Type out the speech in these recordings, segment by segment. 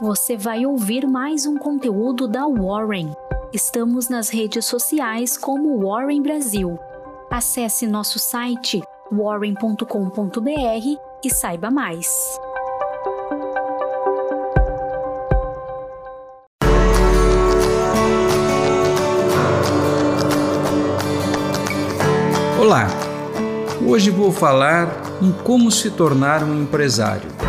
você vai ouvir mais um conteúdo da Warren. Estamos nas redes sociais como Warren Brasil. Acesse nosso site warren.com.br e saiba mais. Olá! Hoje vou falar em como se tornar um empresário.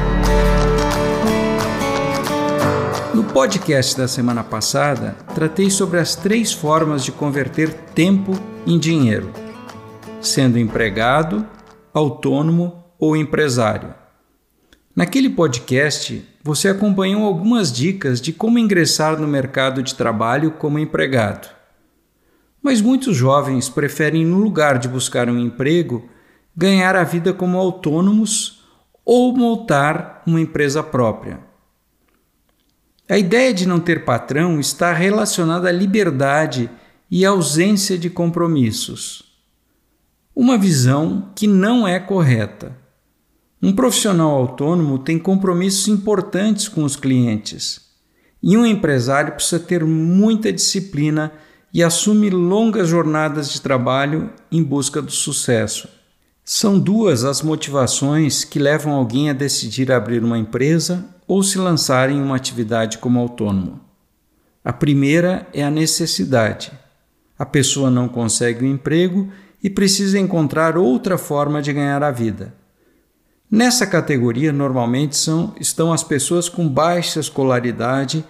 Podcast da semana passada, tratei sobre as três formas de converter tempo em dinheiro, sendo empregado, autônomo ou empresário. Naquele podcast, você acompanhou algumas dicas de como ingressar no mercado de trabalho como empregado. Mas muitos jovens preferem, no lugar de buscar um emprego, ganhar a vida como autônomos ou montar uma empresa própria. A ideia de não ter patrão está relacionada à liberdade e ausência de compromissos. Uma visão que não é correta. Um profissional autônomo tem compromissos importantes com os clientes, e um empresário precisa ter muita disciplina e assume longas jornadas de trabalho em busca do sucesso. São duas as motivações que levam alguém a decidir abrir uma empresa ou se lançar em uma atividade como autônomo. A primeira é a necessidade. A pessoa não consegue o um emprego e precisa encontrar outra forma de ganhar a vida. Nessa categoria, normalmente são, estão as pessoas com baixa escolaridade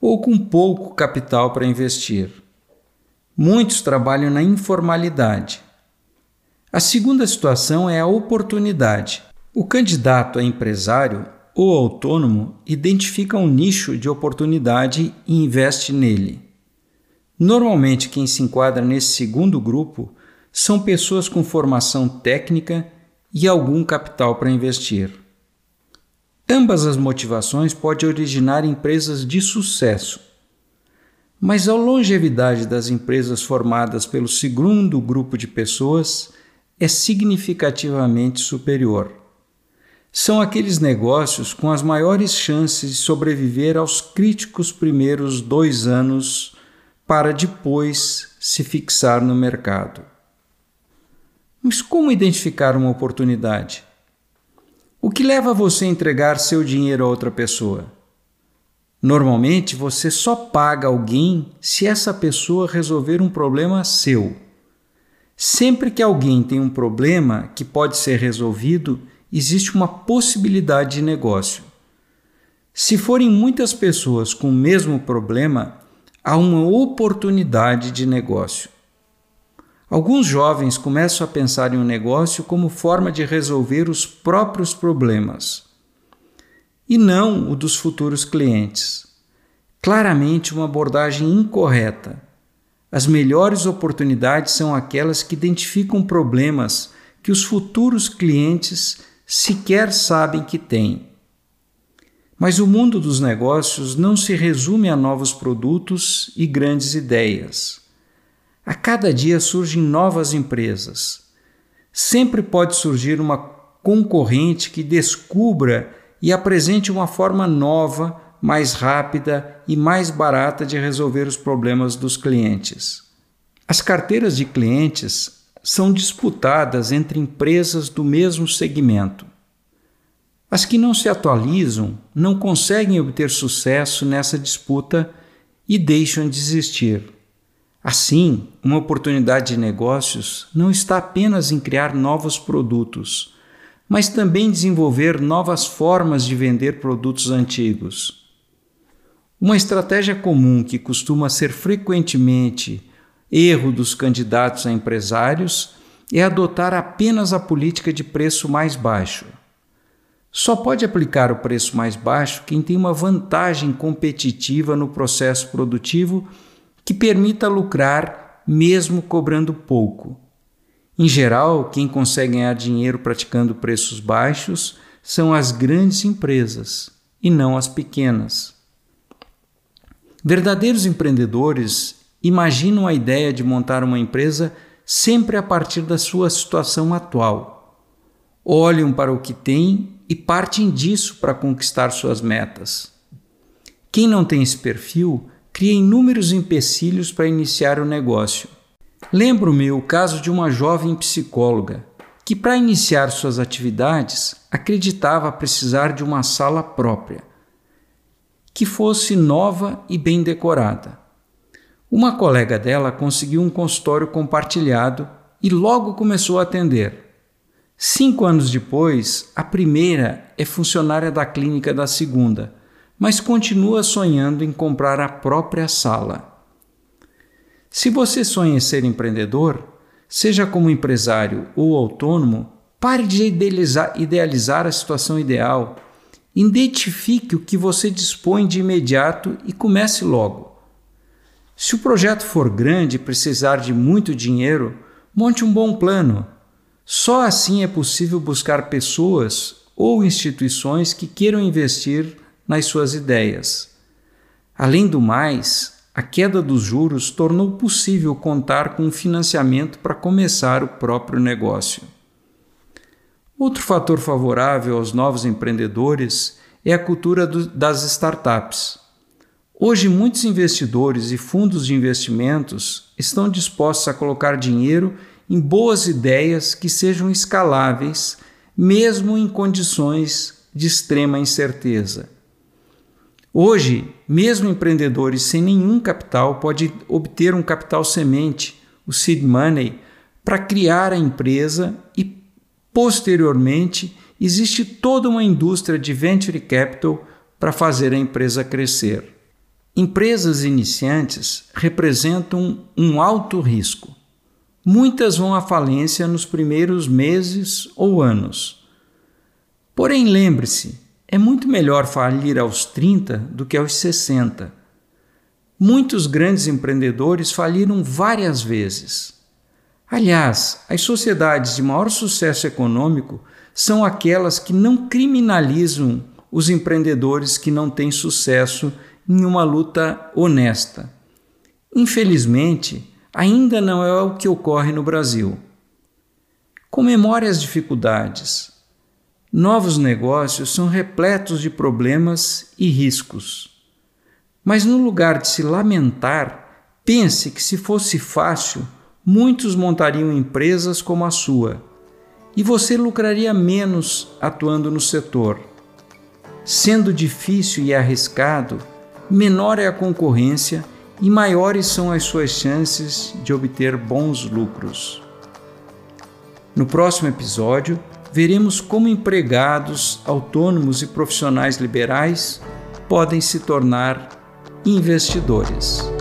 ou com pouco capital para investir. Muitos trabalham na informalidade a segunda situação é a oportunidade. O candidato a empresário ou autônomo identifica um nicho de oportunidade e investe nele. Normalmente, quem se enquadra nesse segundo grupo são pessoas com formação técnica e algum capital para investir. Ambas as motivações podem originar empresas de sucesso. Mas a longevidade das empresas formadas pelo segundo grupo de pessoas é significativamente superior. São aqueles negócios com as maiores chances de sobreviver aos críticos primeiros dois anos para depois se fixar no mercado. Mas como identificar uma oportunidade? O que leva você a entregar seu dinheiro a outra pessoa? Normalmente você só paga alguém se essa pessoa resolver um problema seu. Sempre que alguém tem um problema que pode ser resolvido, existe uma possibilidade de negócio. Se forem muitas pessoas com o mesmo problema, há uma oportunidade de negócio. Alguns jovens começam a pensar em um negócio como forma de resolver os próprios problemas e não o dos futuros clientes. Claramente, uma abordagem incorreta as melhores oportunidades são aquelas que identificam problemas que os futuros clientes sequer sabem que têm. Mas o mundo dos negócios não se resume a novos produtos e grandes ideias. A cada dia surgem novas empresas. Sempre pode surgir uma concorrente que descubra e apresente uma forma nova mais rápida e mais barata de resolver os problemas dos clientes. As carteiras de clientes são disputadas entre empresas do mesmo segmento. As que não se atualizam não conseguem obter sucesso nessa disputa e deixam de existir. Assim, uma oportunidade de negócios não está apenas em criar novos produtos, mas também desenvolver novas formas de vender produtos antigos. Uma estratégia comum que costuma ser frequentemente erro dos candidatos a empresários é adotar apenas a política de preço mais baixo. Só pode aplicar o preço mais baixo quem tem uma vantagem competitiva no processo produtivo que permita lucrar mesmo cobrando pouco. Em geral, quem consegue ganhar dinheiro praticando preços baixos são as grandes empresas e não as pequenas. Verdadeiros empreendedores imaginam a ideia de montar uma empresa sempre a partir da sua situação atual. Olham para o que têm e partem disso para conquistar suas metas. Quem não tem esse perfil cria inúmeros empecilhos para iniciar o negócio. Lembro-me o caso de uma jovem psicóloga que, para iniciar suas atividades, acreditava precisar de uma sala própria, que fosse nova e bem decorada. Uma colega dela conseguiu um consultório compartilhado e logo começou a atender. Cinco anos depois, a primeira é funcionária da clínica da segunda, mas continua sonhando em comprar a própria sala. Se você sonha em ser empreendedor, seja como empresário ou autônomo, pare de idealizar, idealizar a situação ideal. Identifique o que você dispõe de imediato e comece logo. Se o projeto for grande e precisar de muito dinheiro, monte um bom plano. Só assim é possível buscar pessoas ou instituições que queiram investir nas suas ideias. Além do mais, a queda dos juros tornou possível contar com financiamento para começar o próprio negócio. Outro fator favorável aos novos empreendedores é a cultura do, das startups. Hoje, muitos investidores e fundos de investimentos estão dispostos a colocar dinheiro em boas ideias que sejam escaláveis, mesmo em condições de extrema incerteza. Hoje, mesmo empreendedores sem nenhum capital podem obter um capital semente, o seed money, para criar a empresa e posteriormente existe toda uma indústria de venture capital para fazer a empresa crescer. Empresas iniciantes representam um alto risco. Muitas vão à falência nos primeiros meses ou anos. Porém, lembre-se, é muito melhor falir aos 30 do que aos 60. Muitos grandes empreendedores faliram várias vezes. Aliás, as sociedades de maior sucesso econômico são aquelas que não criminalizam os empreendedores que não têm sucesso em uma luta honesta. Infelizmente, ainda não é o que ocorre no Brasil. Comemore as dificuldades, Novos negócios são repletos de problemas e riscos. Mas no lugar de se lamentar, pense que se fosse fácil, muitos montariam empresas como a sua e você lucraria menos atuando no setor. Sendo difícil e arriscado, menor é a concorrência e maiores são as suas chances de obter bons lucros. No próximo episódio, veremos como empregados, autônomos e profissionais liberais podem se tornar investidores.